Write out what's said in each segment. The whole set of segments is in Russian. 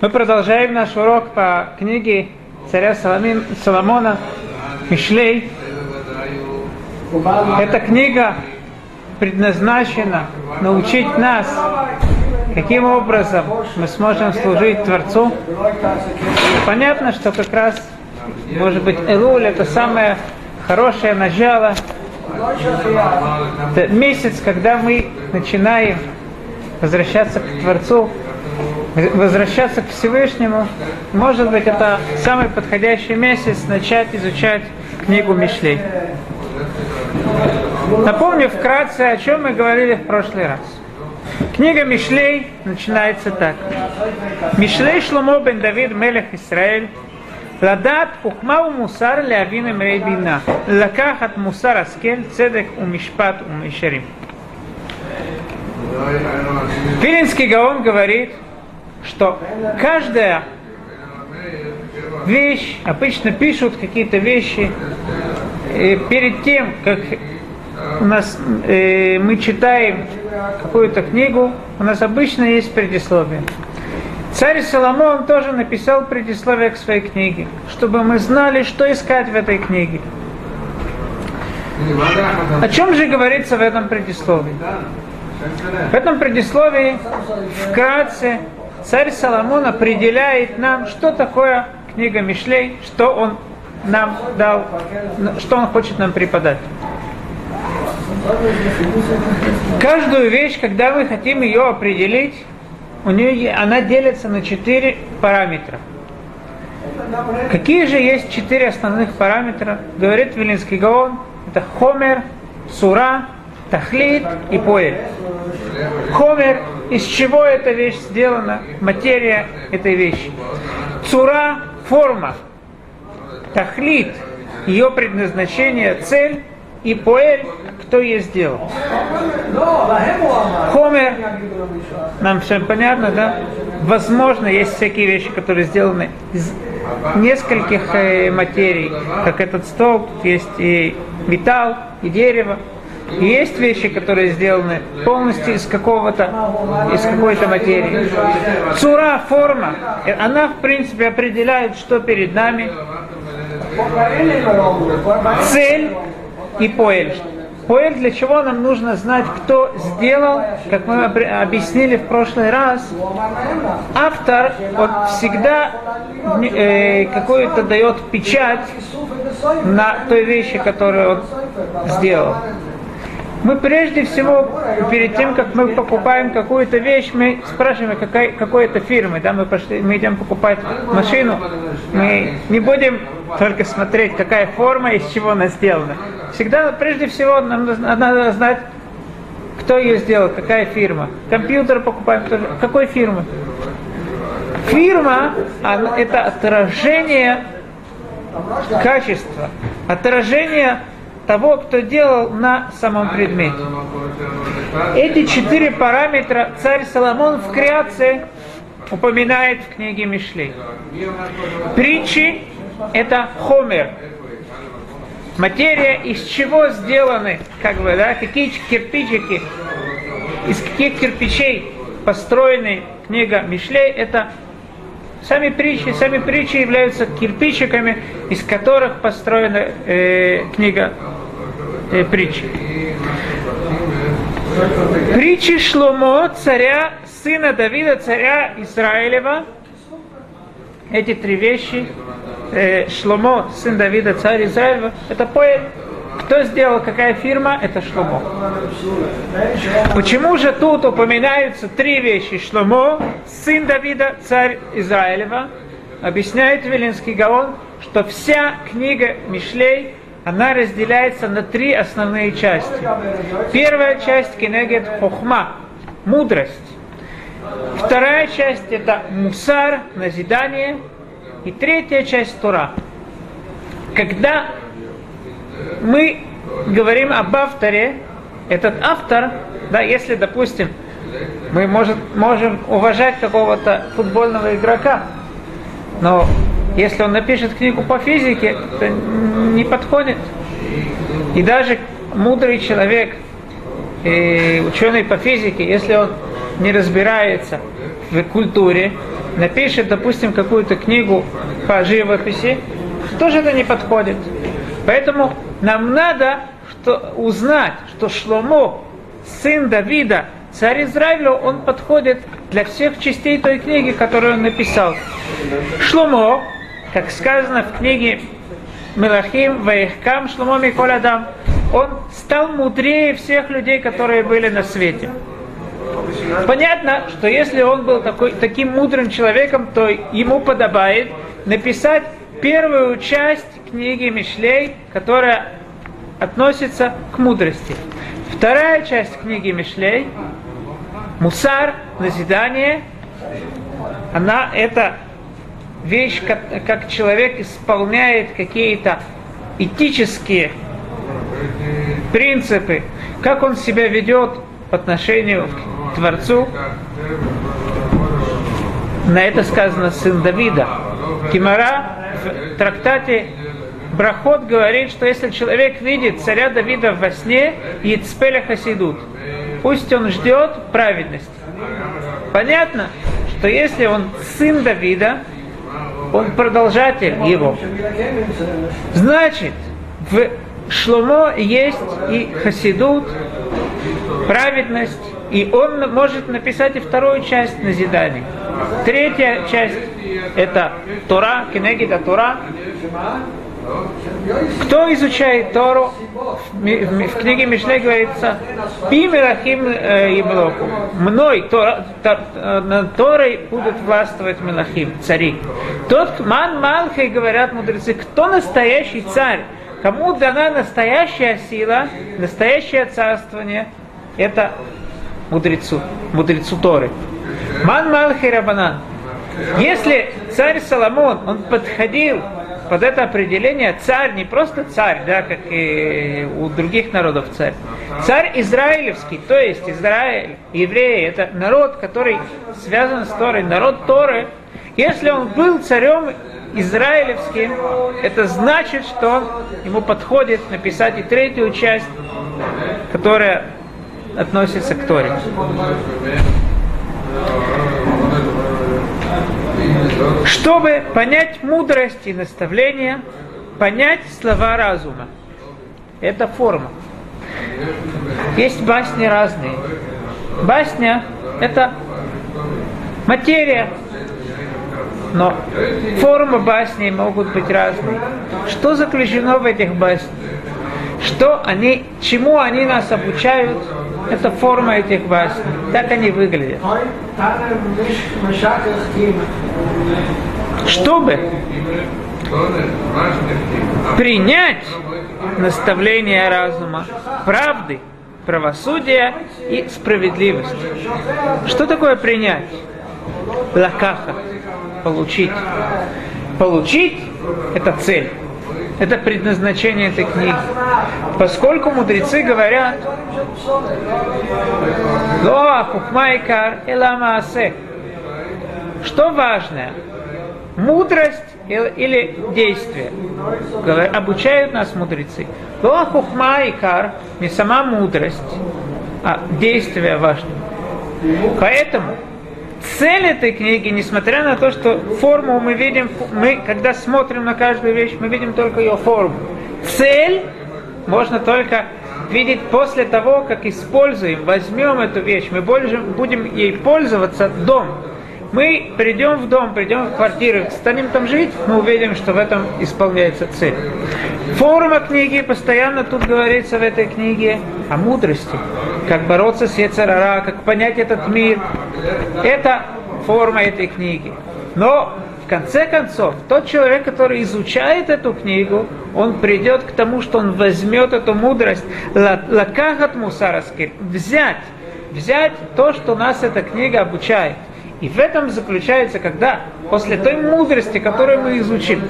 Мы продолжаем наш урок по книге царя Соломин, Соломона Мишлей. Эта книга предназначена научить нас, каким образом мы сможем служить Творцу. Понятно, что как раз, может быть, Элуль это самое хорошее начало, это месяц, когда мы начинаем возвращаться к Творцу, возвращаться к Всевышнему. Может быть, это самый подходящий месяц начать изучать книгу Мишлей. Напомню вкратце, о чем мы говорили в прошлый раз. Книга Мишлей начинается так. Мишлей Шломо бен Давид Мелех Исраэль לדעת חוכמה ומוסר להבין אמרי בינה, לקחת מוסר השכל, צדק ומשפט ומישרים. Филинский Гаон говорит, что каждая вещь, обычно пишут какие-то вещи э, перед тем, как у нас э, мы читаем какую-то книгу, у нас обычно есть предисловие. Царь Соломон тоже написал предисловие к своей книге, чтобы мы знали, что искать в этой книге. О чем же говорится в этом предисловии? В этом предисловии вкратце царь Соломон определяет нам, что такое книга Мишлей, что он нам дал, что он хочет нам преподать. Каждую вещь, когда мы хотим ее определить, у нее, она делится на четыре параметра. Какие же есть четыре основных параметра? Говорит Вилинский Гаон. Это хомер, сура, тахлит и поэль. Хомер, из чего эта вещь сделана, материя этой вещи. Цура, форма. Тахлит, ее предназначение, цель. И поэль, кто ее сделал. Хомер, нам всем понятно, да? Возможно, есть всякие вещи, которые сделаны из нескольких э, материй, как этот стол, есть и металл, и дерево, есть вещи, которые сделаны полностью из какого-то, из какой-то материи. Цура, форма, она в принципе определяет, что перед нами. Цель и поэль. Поэль, для чего нам нужно знать, кто сделал, как мы объяснили в прошлый раз, автор вот всегда э, какую-то дает печать на той вещи, которую он сделал. Мы прежде всего, перед тем, как мы покупаем какую-то вещь, мы спрашиваем, какой, какой это фирмы. Да, мы, пошли, мы идем покупать машину, мы не будем только смотреть, какая форма, из чего она сделана. Всегда, прежде всего, нам надо знать, кто ее сделал, какая фирма. Компьютер покупаем тоже. Какой фирмы? Фирма это отражение качества, отражение того, кто делал на самом предмете. Эти четыре параметра царь Соломон в креации упоминает в книге Мишлей. Притчи – это хомер, материя, из чего сделаны, как бы, да, какие кирпичики, из каких кирпичей построены книга Мишлей, это Сами притчи, сами притчи являются кирпичиками, из которых построена э, книга э, притчи. Притчи Шломо, царя, сына Давида, царя Израилева. Эти три вещи. Э, Шломо, сын Давида, царь Израилева. Это поэт. Кто сделал, какая фирма? Это Шломо. Почему же тут упоминаются три вещи? Шломо, сын Давида, царь Израилева. Объясняет Велинский Гаон, что вся книга Мишлей, она разделяется на три основные части. Первая часть Кенегет Хохма, мудрость. Вторая часть это мусар, назидание. И третья часть Тура. Когда мы говорим об авторе, этот автор, да, если, допустим, мы может, можем уважать какого-то футбольного игрока, но если он напишет книгу по физике, это не подходит. И даже мудрый человек, и ученый по физике, если он не разбирается в культуре, напишет, допустим, какую-то книгу по живописи, тоже это не подходит. Поэтому нам надо что, узнать, что Шломо, сын Давида, царь Израиля, он подходит для всех частей той книги, которую он написал. Шломо, как сказано в книге Мелахим, Ваихкам, Шломо Миколь Адам, он стал мудрее всех людей, которые были на свете. Понятно, что если он был такой, таким мудрым человеком, то ему подобает написать первую часть книги Мишлей, которая относится к мудрости. Вторая часть книги Мишлей, Мусар, назидание, она это вещь, как, как человек исполняет какие-то этические принципы, как он себя ведет по отношению к Творцу. На это сказано сын Давида. Кимара в трактате Брахот говорит, что если человек видит царя Давида во сне, Яцпеля Хасидут, пусть он ждет праведности. Понятно, что если он сын Давида, он продолжатель его. Значит, в Шломо есть и Хасидут, праведность, и он может написать и вторую часть назиданий. Третья часть – это Тора, Кенегида Тора. Кто изучает Тору? В книге Мишле говорится «Пи Мелахим Еблоку». Мной, Тора, э, над Торой будут властвовать Мелахим, цари. Тот Ман Малхай, говорят мудрецы, кто настоящий царь? Кому дана настоящая сила, настоящее царствование, это мудрецу, мудрецу Торы. Ман Малхи Рабанан. Если царь Соломон, он подходил под это определение, царь не просто царь, да, как и у других народов царь. Царь израилевский, то есть Израиль, евреи, это народ, который связан с Торой, народ Торы. Если он был царем израилевским, это значит, что ему подходит написать и третью часть, которая относится к Торе. Чтобы понять мудрость и наставление, понять слова разума. Это форма. Есть басни разные. Басня – это материя, но формы басни могут быть разные. Что заключено в этих баснях? Что они, чему они нас обучают? Это форма этих басней. Так они выглядят. Чтобы принять наставление разума, правды, правосудия и справедливости. Что такое принять? Лакаха получить. Получить – это цель. Это предназначение этой книги. Поскольку мудрецы говорят, Лоа хухмайкар эламаасе. Что важное? Мудрость или действие? Обучают нас мудрецы. Лоа не сама мудрость, а действие важно. Поэтому цель этой книги, несмотря на то, что форму мы видим, мы, когда смотрим на каждую вещь, мы видим только ее форму. Цель можно только видеть после того, как используем, возьмем эту вещь, мы будем ей пользоваться дом. Мы придем в дом, придем в квартиру, станем там жить, мы увидим, что в этом исполняется цель. Форма книги, постоянно тут говорится в этой книге о мудрости, как бороться с Ецарара, как понять этот мир. Это форма этой книги. Но в конце концов, тот человек, который изучает эту книгу, он придет к тому, что он возьмет эту мудрость, лакахат мусараскир, взять, взять то, что нас эта книга обучает – и в этом заключается, когда после той мудрости, которую мы изучим,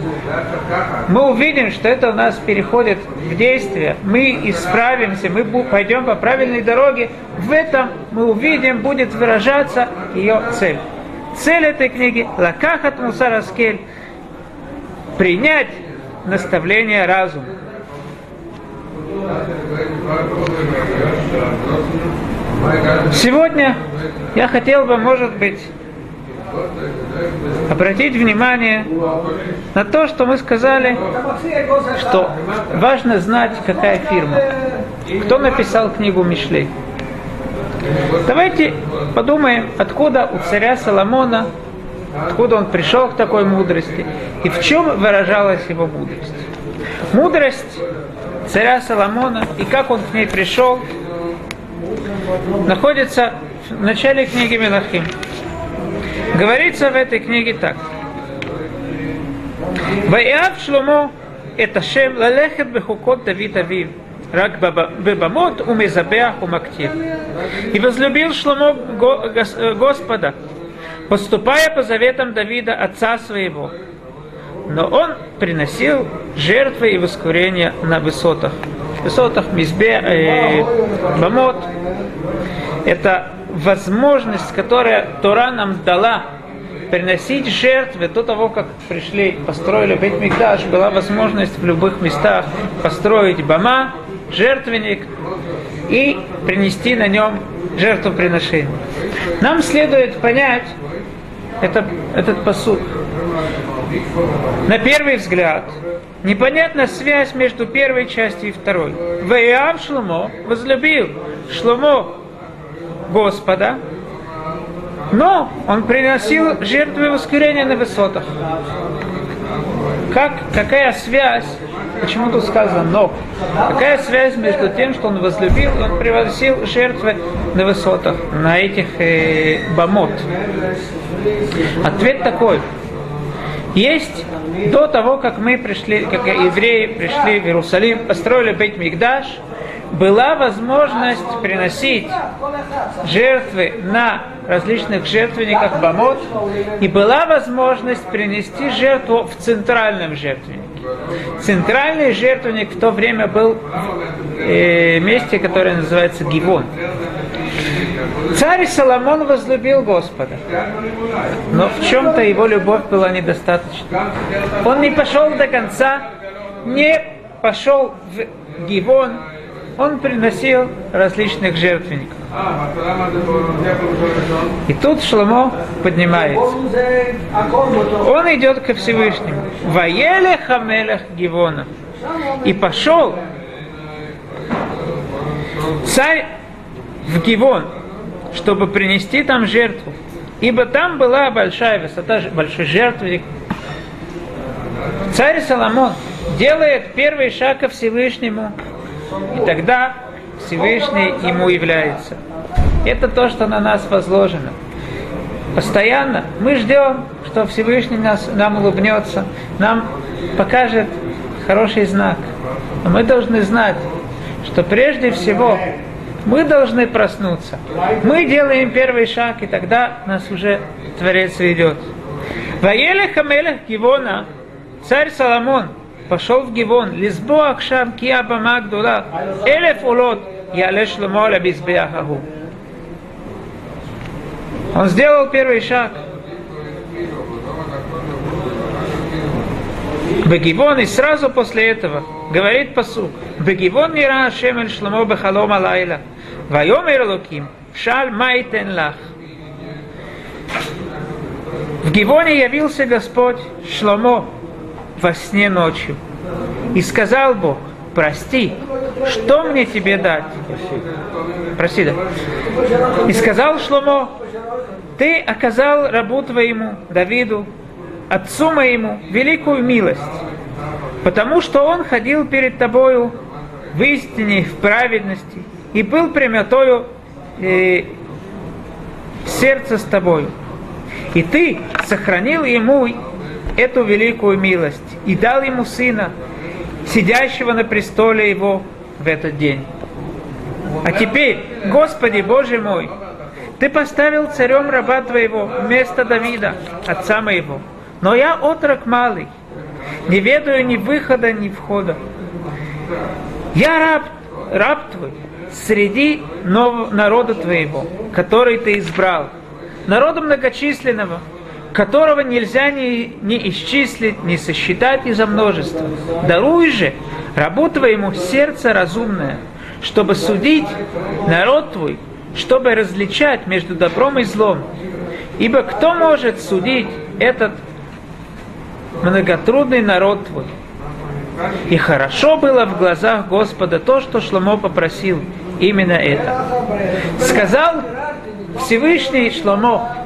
мы увидим, что это у нас переходит в действие, мы исправимся, мы пойдем по правильной дороге, в этом мы увидим, будет выражаться ее цель. Цель этой книги – лакахат мусараскель – принять наставление разума. Сегодня Я хотел бы, может быть, обратить внимание на то, что мы сказали, что важно знать, какая фирма. Кто написал книгу Мишлей. Давайте подумаем, откуда у царя Соломона, откуда он пришел к такой мудрости, и в чем выражалась его мудрость. Мудрость царя Соломона и как он к ней пришел, находится в начале книги Мелахим. Говорится в этой книге так. Ваиав Шломо это Шем лалехет бехукот Давид Авив. Рак бебамот у мезабеах у мактир. И возлюбил Шломо Господа, поступая по заветам Давида, отца своего. Но он приносил жертвы и воскурения на высотах. Высотах Мизбе, э, Бамот. Это возможность, которая Тора нам дала приносить жертвы до того, как пришли, построили Бет Мигдаш, была возможность в любых местах построить бама, жертвенник и принести на нем жертвоприношение. Нам следует понять это, этот посуд. На первый взгляд, непонятна связь между первой частью и второй. Ваиав Шломо возлюбил Шломо Господа, но он приносил жертвы воскурения на высотах. Как, какая связь, почему тут сказано «но», какая связь между тем, что он возлюбил, он приносил жертвы на высотах, на этих э, бомот? Ответ такой. Есть до того, как мы пришли, как евреи пришли в Иерусалим, построили Бейт Мигдаш, была возможность приносить жертвы на различных жертвенниках Бамот, и была возможность принести жертву в центральном жертвеннике. Центральный жертвенник в то время был в э, месте, которое называется Гивон. Царь Соломон возлюбил Господа, но в чем-то его любовь была недостаточна. Он не пошел до конца, не пошел в Гивон, он приносил различных жертвенников. И тут Шломо поднимается. Он идет ко Всевышнему. Ваеле Хамелех Гивона. И пошел царь в Гивон, чтобы принести там жертву. Ибо там была большая высота, большой жертвенник. Царь Соломон делает первый шаг ко Всевышнему и тогда Всевышний ему является. Это то, что на нас возложено. Постоянно мы ждем, что Всевышний нас, нам улыбнется, нам покажет хороший знак. Но мы должны знать, что прежде всего мы должны проснуться. Мы делаем первый шаг, и тогда нас уже Творец ведет. Ваелех Амелех Гивона, царь Соломон, в Гивон, лизбо акшам кия бама гдула, элеф улот, яле шломо ла бизбеахаху. Он сделал первый шаг. Бегивон, и сразу после этого говорит посук. Бегивон нира Ашем шломо бехалом алайла. Вайомер луким, шаль майтен лах. В Гивоне явился Господь Шломо, во сне ночью. И сказал Бог, прости, что мне тебе дать? Прости, да. И сказал Шломо, ты оказал рабу твоему, Давиду, отцу моему, великую милость, потому что он ходил перед тобою в истине, в праведности, и был прямотою э, сердце с тобою. И ты сохранил ему эту великую милость и дал ему сына, сидящего на престоле его в этот день. А теперь, Господи Боже мой, Ты поставил царем раба Твоего вместо Давида, отца моего. Но я отрок малый, не ведаю ни выхода, ни входа. Я раб, раб Твой, среди нового народа Твоего, который Ты избрал, народа многочисленного, которого нельзя ни, ни исчислить, ни сосчитать из-за множества. Даруй же рабу твоему сердце разумное, чтобы судить народ твой чтобы различать между добром и злом. Ибо кто может судить этот многотрудный народ твой? И хорошо было в глазах Господа то, что Шломо попросил, именно это. Сказал Всевышний Шломо,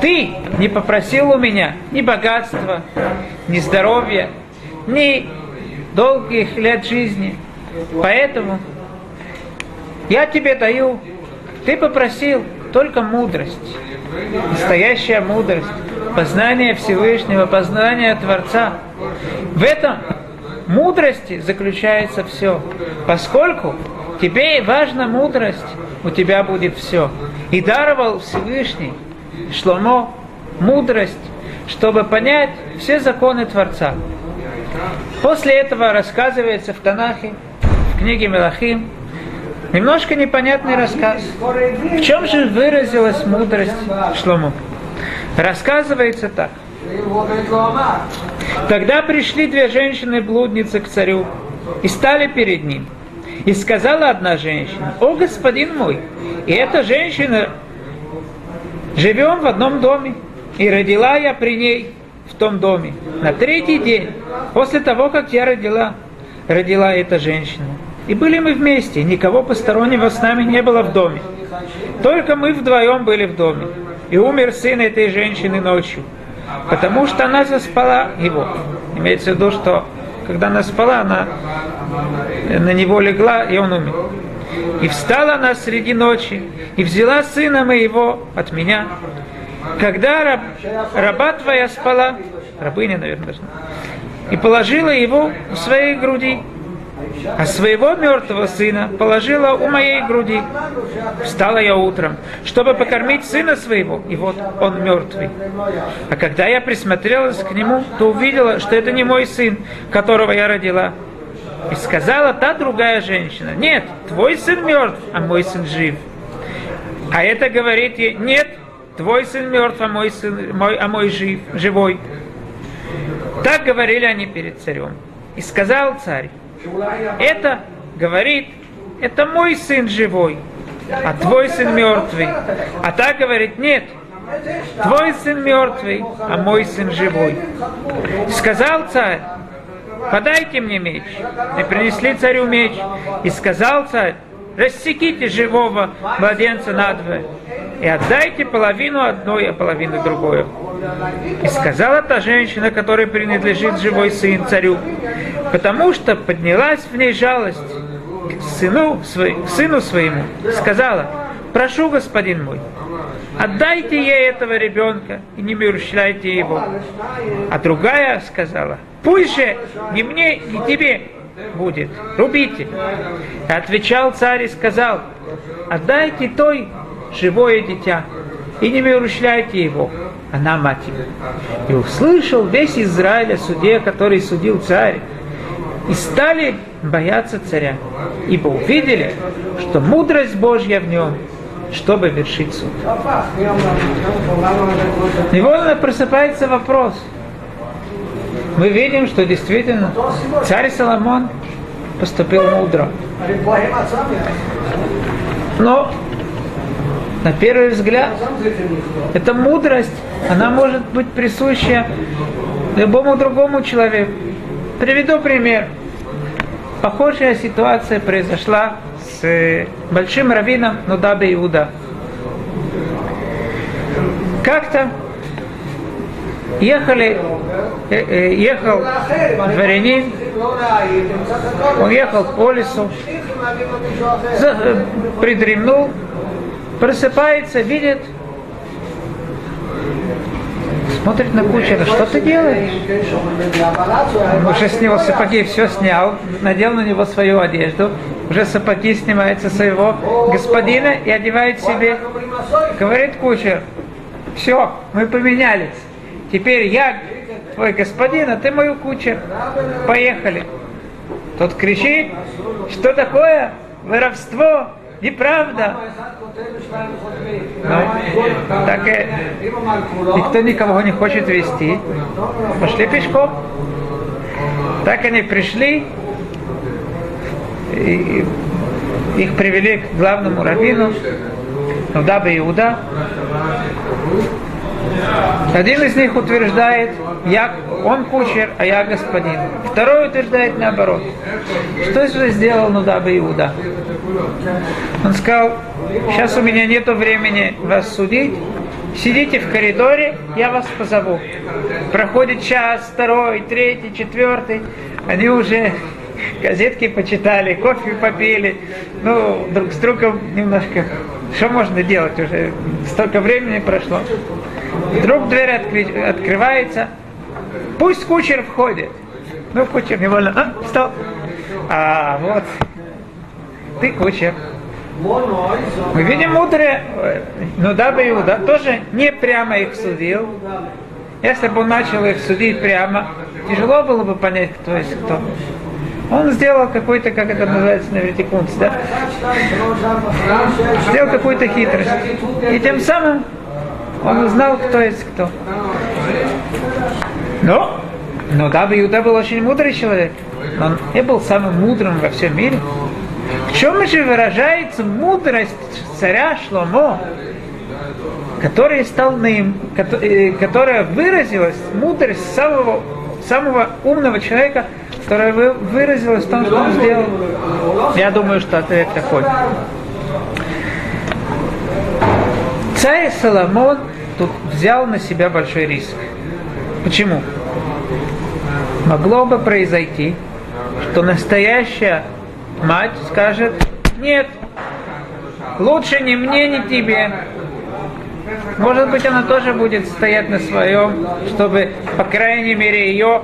ты не попросил у меня ни богатства, ни здоровья, ни долгих лет жизни. Поэтому я тебе даю, ты попросил только мудрость, настоящая мудрость, познание Всевышнего, познание Творца. В этом мудрости заключается все. Поскольку тебе важна мудрость, у тебя будет все. И даровал Всевышний Шломо мудрость, чтобы понять все законы Творца. После этого рассказывается в Танахе, в книге Мелахим, немножко непонятный рассказ. В чем же выразилась мудрость Шлому? Рассказывается так. Тогда пришли две женщины-блудницы к царю и стали перед ним. И сказала одна женщина, о господин мой, и эта женщина живем в одном доме, и родила я при ней в том доме. На третий день, после того, как я родила, родила эта женщина. И были мы вместе, никого постороннего с нами не было в доме. Только мы вдвоем были в доме. И умер сын этой женщины ночью, потому что она заспала его. Имеется в виду, что когда она спала, она на него легла, и он умер. И встала она среди ночи, и взяла сына моего от меня. Когда раб, раба твоя спала, рабыня, наверное, и положила его у своей груди, а своего мертвого сына положила у моей груди. Встала я утром, чтобы покормить сына своего, и вот он мертвый. А когда я присмотрелась к нему, то увидела, что это не мой сын, которого я родила. И сказала та другая женщина, нет, твой сын мертв, а мой сын жив. А это говорит ей, нет, твой сын мертв, а мой сын, мой, а мой жив, живой. Так говорили они перед царем. И сказал царь, это говорит, это мой сын живой, а твой сын мертвый. А так говорит, нет, твой сын мертвый, а мой сын живой. Сказал царь, подайте мне меч. И принесли царю меч. И сказал царь, рассеките живого младенца надвое и отдайте половину одной, а половину другой. И сказала та женщина, которой принадлежит живой сын царю, потому что поднялась в ней жалость к сыну, свой, сыну своему, сказала, прошу, господин мой, отдайте ей этого ребенка и не мерщляйте его. А другая сказала, пусть же ни мне, ни тебе будет, рубите. И отвечал царь и сказал, отдайте той живое дитя и не мерущляйте его, она мать его. И услышал весь Израиль о суде, который судил царь, и стали бояться царя, ибо увидели, что мудрость Божья в нем, чтобы вершить суд. Невольно просыпается вопрос. Мы видим, что действительно царь Соломон поступил мудро. Но на первый взгляд, эта мудрость, она может быть присуща любому другому человеку. Приведу пример. Похожая ситуация произошла с большим раввином Нудабе Иуда. Как-то ехали, э, э, ехал дворянин, он ехал по лесу, придремнул, просыпается, видит, смотрит на кучера, что ты делаешь? Он уже с него сапоги все снял, надел на него свою одежду, уже сапоги снимает со своего господина и одевает себе. Говорит кучер, все, мы поменялись. Теперь я твой господин, а ты мою кучер. Поехали. Тот кричит, что такое? Воровство, неправда. Ну, так и никто никого не хочет вести. Пошли пешком. Так они пришли, и их привели к главному раввину, Нудаба Иуда. Один из них утверждает, я, он кучер, а я господин. Второй утверждает наоборот. Что же сделал Нудаба Иуда? Он сказал, сейчас у меня нет времени вас судить, сидите в коридоре, я вас позову. Проходит час, второй, третий, четвертый, они уже газетки почитали, кофе попили, ну, друг с другом немножко, что можно делать уже, столько времени прошло. Вдруг дверь откры... открывается, пусть кучер входит. Ну, кучер невольно, а, встал. А, вот, ты кучер. Мы видим мудрые, ну да, бы Иуда тоже не прямо их судил. Если бы он начал их судить прямо, тяжело было бы понять, кто есть кто. Он сделал какой-то, как это называется на иврите, да? Сделал какую-то хитрость. И тем самым он узнал, кто есть кто. Но, но да, Иуда был очень мудрый человек. Но он не был самым мудрым во всем мире. В чем же выражается мудрость царя Шломо, который стал наим, э, которая выразилась, мудрость самого, самого умного человека, которая выразилась в том, что он сделал? Я думаю, что ответ такой. Царь Соломон тут взял на себя большой риск. Почему? Могло бы произойти, что настоящая мать скажет, нет, лучше ни мне, ни тебе. Может быть, она тоже будет стоять на своем, чтобы, по крайней мере, ее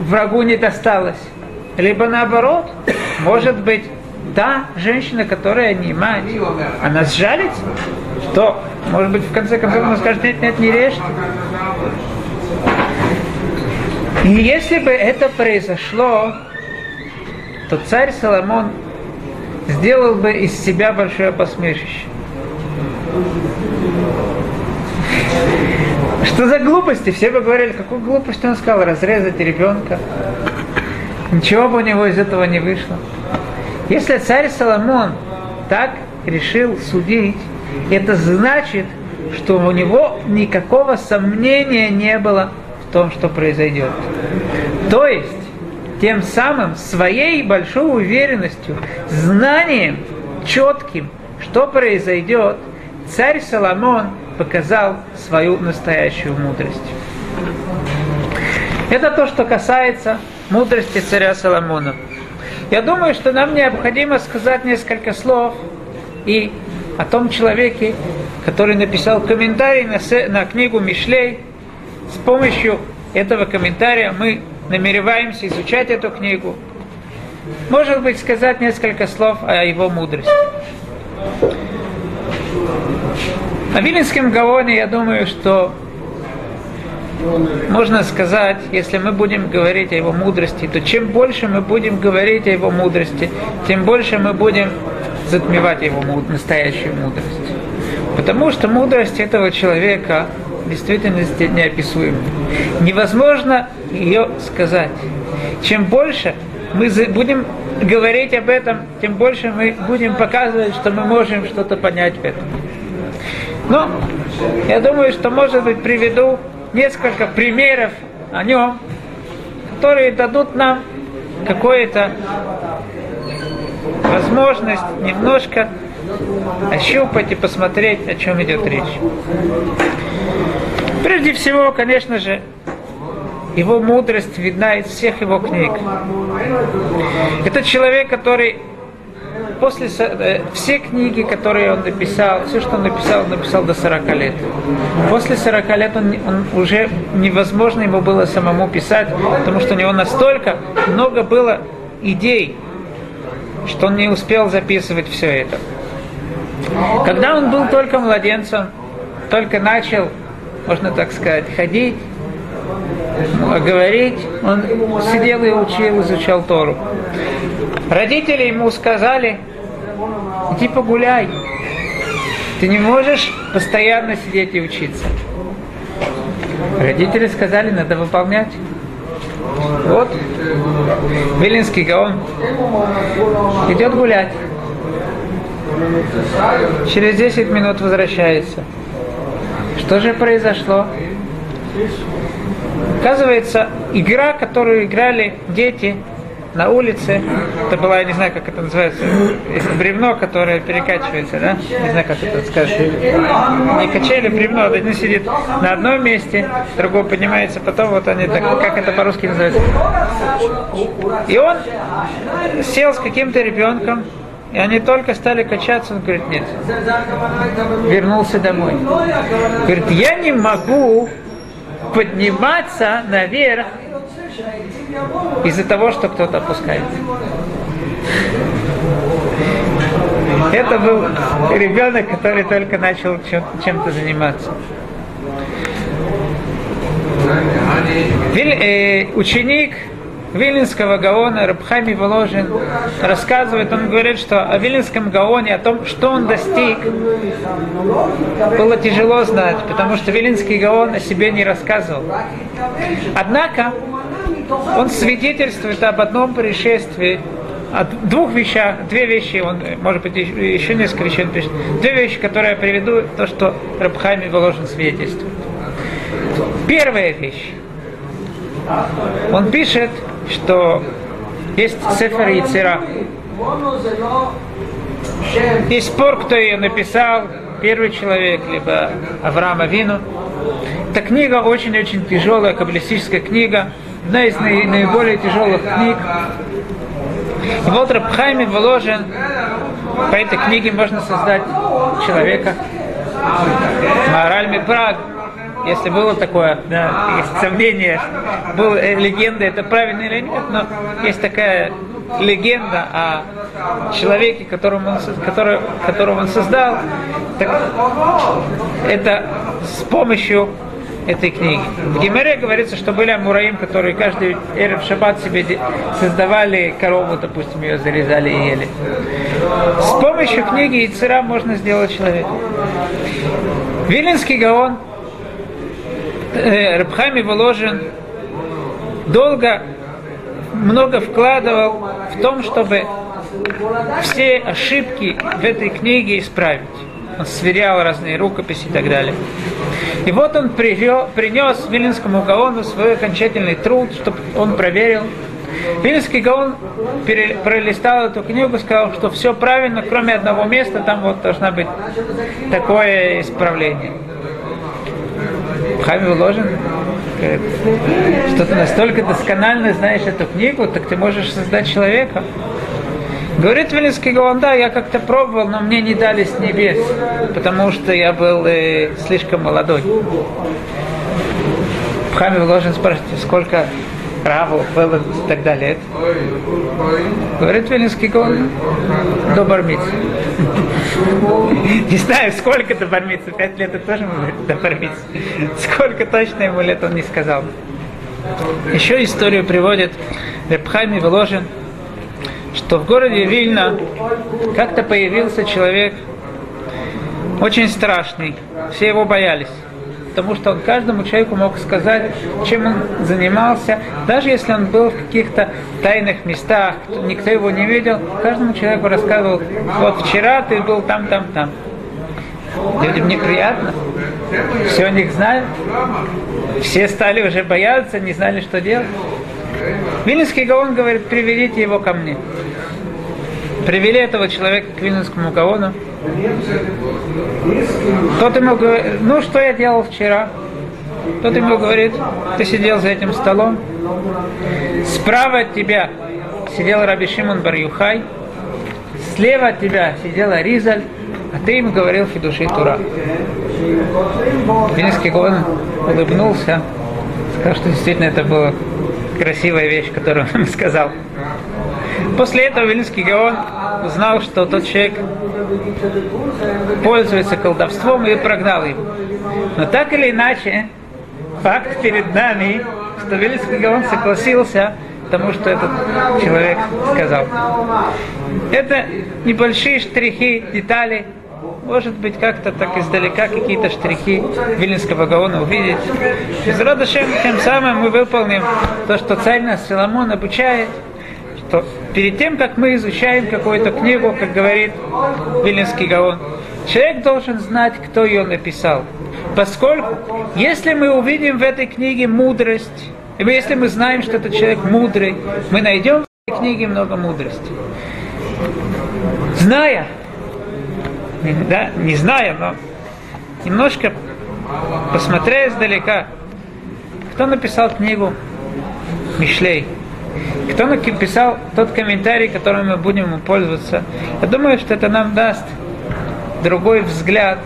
врагу не досталось. Либо наоборот, может быть, та женщина, которая не мать, она сжалится, что, может быть, в конце концов она скажет, нет, нет, не режь. И если бы это произошло, то царь Соломон сделал бы из себя большое посмешище. Что за глупости? Все бы говорили, какую глупость он сказал, разрезать ребенка. Ничего бы у него из этого не вышло. Если царь Соломон так решил судить, это значит, что у него никакого сомнения не было в том, что произойдет. То есть, тем самым своей большой уверенностью, знанием четким, что произойдет, царь Соломон показал свою настоящую мудрость. Это то, что касается мудрости царя Соломона. Я думаю, что нам необходимо сказать несколько слов и о том человеке, который написал комментарий на, на книгу Мишлей. С помощью этого комментария мы намереваемся изучать эту книгу. Может быть, сказать несколько слов о его мудрости. О Виленском Гаоне, я думаю, что можно сказать, если мы будем говорить о его мудрости, то чем больше мы будем говорить о его мудрости, тем больше мы будем затмевать его настоящую мудрость. Потому что мудрость этого человека в действительности неописуема. Невозможно ее сказать. Чем больше мы будем говорить об этом, тем больше мы будем показывать, что мы можем что-то понять в этом. Но я думаю, что, может быть, приведу несколько примеров о нем, которые дадут нам какое-то возможность немножко ощупать и посмотреть, о чем идет речь. Прежде всего, конечно же, его мудрость видна из всех его книг. Это человек, который после э, все книги, которые он написал, все, что он написал, он написал до 40 лет. После 40 лет он, он уже невозможно ему было самому писать, потому что у него настолько много было идей, что он не успел записывать все это. Когда он был только младенцем, только начал, можно так сказать, ходить, говорить, он сидел и учил, изучал Тору. Родители ему сказали, иди погуляй. Ты не можешь постоянно сидеть и учиться. Родители сказали, надо выполнять. Вот Вилинский Гаон идет гулять. Через 10 минут возвращается. Что же произошло? Оказывается, игра, которую играли дети на улице, это была, я не знаю, как это называется, бревно, которое перекачивается, да? Не знаю, как это скажешь. Не качели, бревно, один сидит на одном месте, другой поднимается, потом вот они так, как это по-русски называется. И он сел с каким-то ребенком, и они только стали качаться, он говорит, нет. Вернулся домой. Говорит, я не могу подниматься наверх из-за того, что кто-то опускается. Это был ребенок, который только начал чем-то заниматься. Э, ученик Вилинского Гаона Рабхами Воложин рассказывает, он говорит, что о Вилинском Гаоне, о том, что он достиг, было тяжело знать, потому что Вилинский Гаон о себе не рассказывал. Однако, он свидетельствует об одном происшествии, о двух вещах, две вещи, он, может быть, еще несколько вещей он пишет. Две вещи, которые я приведу, то, что Рабхами Воложин свидетельствует. Первая вещь. Он пишет, что есть Сефер Яцера. Есть спор, кто ее написал, первый человек, либо Авраам Вину. Эта книга очень-очень тяжелая, каббалистическая книга, одна из наиболее тяжелых книг. И вот Рабхайми вложен, по этой книге можно создать человека. Мораль Мипраг, если было такое, да, есть сомнение, была легенда, это правильно или нет, но есть такая легенда о человеке, которому он, который, которого он создал, так это с помощью этой книги. В Гимере говорится, что были амураим, которые каждый эрев шаббат себе создавали корову, допустим, ее зарезали и ели. С помощью книги Ицера можно сделать человека. Вилинский Гаон э, Рабхами Воложин долго, много вкладывал в том, чтобы все ошибки в этой книге исправить. Он сверял разные рукописи и так далее. И вот он принес Вилинскому Гаону свой окончательный труд, чтобы он проверил. Вилинский Гаон пролистал эту книгу, сказал, что все правильно, кроме одного места, там вот должна быть такое исправление. Хами вложен, что ты настолько досконально знаешь эту книгу, так ты можешь создать человека. Говорит Вилинский Гаон, да, я как-то пробовал, но мне не дали с небес, потому что я был э, слишком молодой. Хами вложен спрашивает, сколько Раву было и так далее. Говорит Вилинский Гаон, до бармицы. Не знаю, сколько до бармицы, пять лет это тоже до бармицы. Сколько точно ему лет он не сказал. Еще историю приводит Репхайми Воложин, что в городе Вильна как-то появился человек очень страшный. Все его боялись. Потому что он каждому человеку мог сказать, чем он занимался, даже если он был в каких-то тайных местах, никто его не видел, каждому человеку рассказывал, вот вчера ты был там, там, там. Людям неприятно, все о них знают, все стали уже бояться, не знали, что делать. Вильнинский Гаон говорит, приведите его ко мне. Привели этого человека к Вильнинскому Гаону. Тот ему говорит, ну что я делал вчера? Тот ему говорит, ты сидел за этим столом, справа от тебя сидел Раби Шимон Бар-Юхай, слева от тебя сидела Ризаль, а ты им говорил Фидуши Тура. Вильнинский Гаон улыбнулся, сказал, что действительно это была красивая вещь, которую он сказал. После этого Вилинский Гаон узнал, что тот человек пользуется колдовством и прогнал его. Но так или иначе, факт перед нами, что Вилинский Гаон согласился тому, что этот человек сказал. Это небольшие штрихи, детали может быть, как-то так издалека какие-то штрихи Вильнинского Гаона увидеть. Без рода тем самым мы выполним то, что царь нас Соломон обучает, что перед тем, как мы изучаем какую-то книгу, как говорит Вильнинский Гаон, человек должен знать, кто ее написал. Поскольку, если мы увидим в этой книге мудрость, и если мы знаем, что этот человек мудрый, мы найдем в этой книге много мудрости. Зная, да, не зная, но немножко посмотря издалека, кто написал книгу Мишлей, кто написал тот комментарий, которым мы будем пользоваться, я думаю, что это нам даст другой взгляд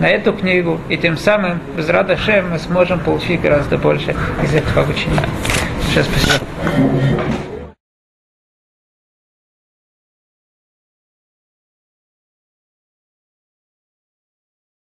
на эту книгу, и тем самым, без Радашем, мы сможем получить гораздо больше из этого обучения. Сейчас спасибо.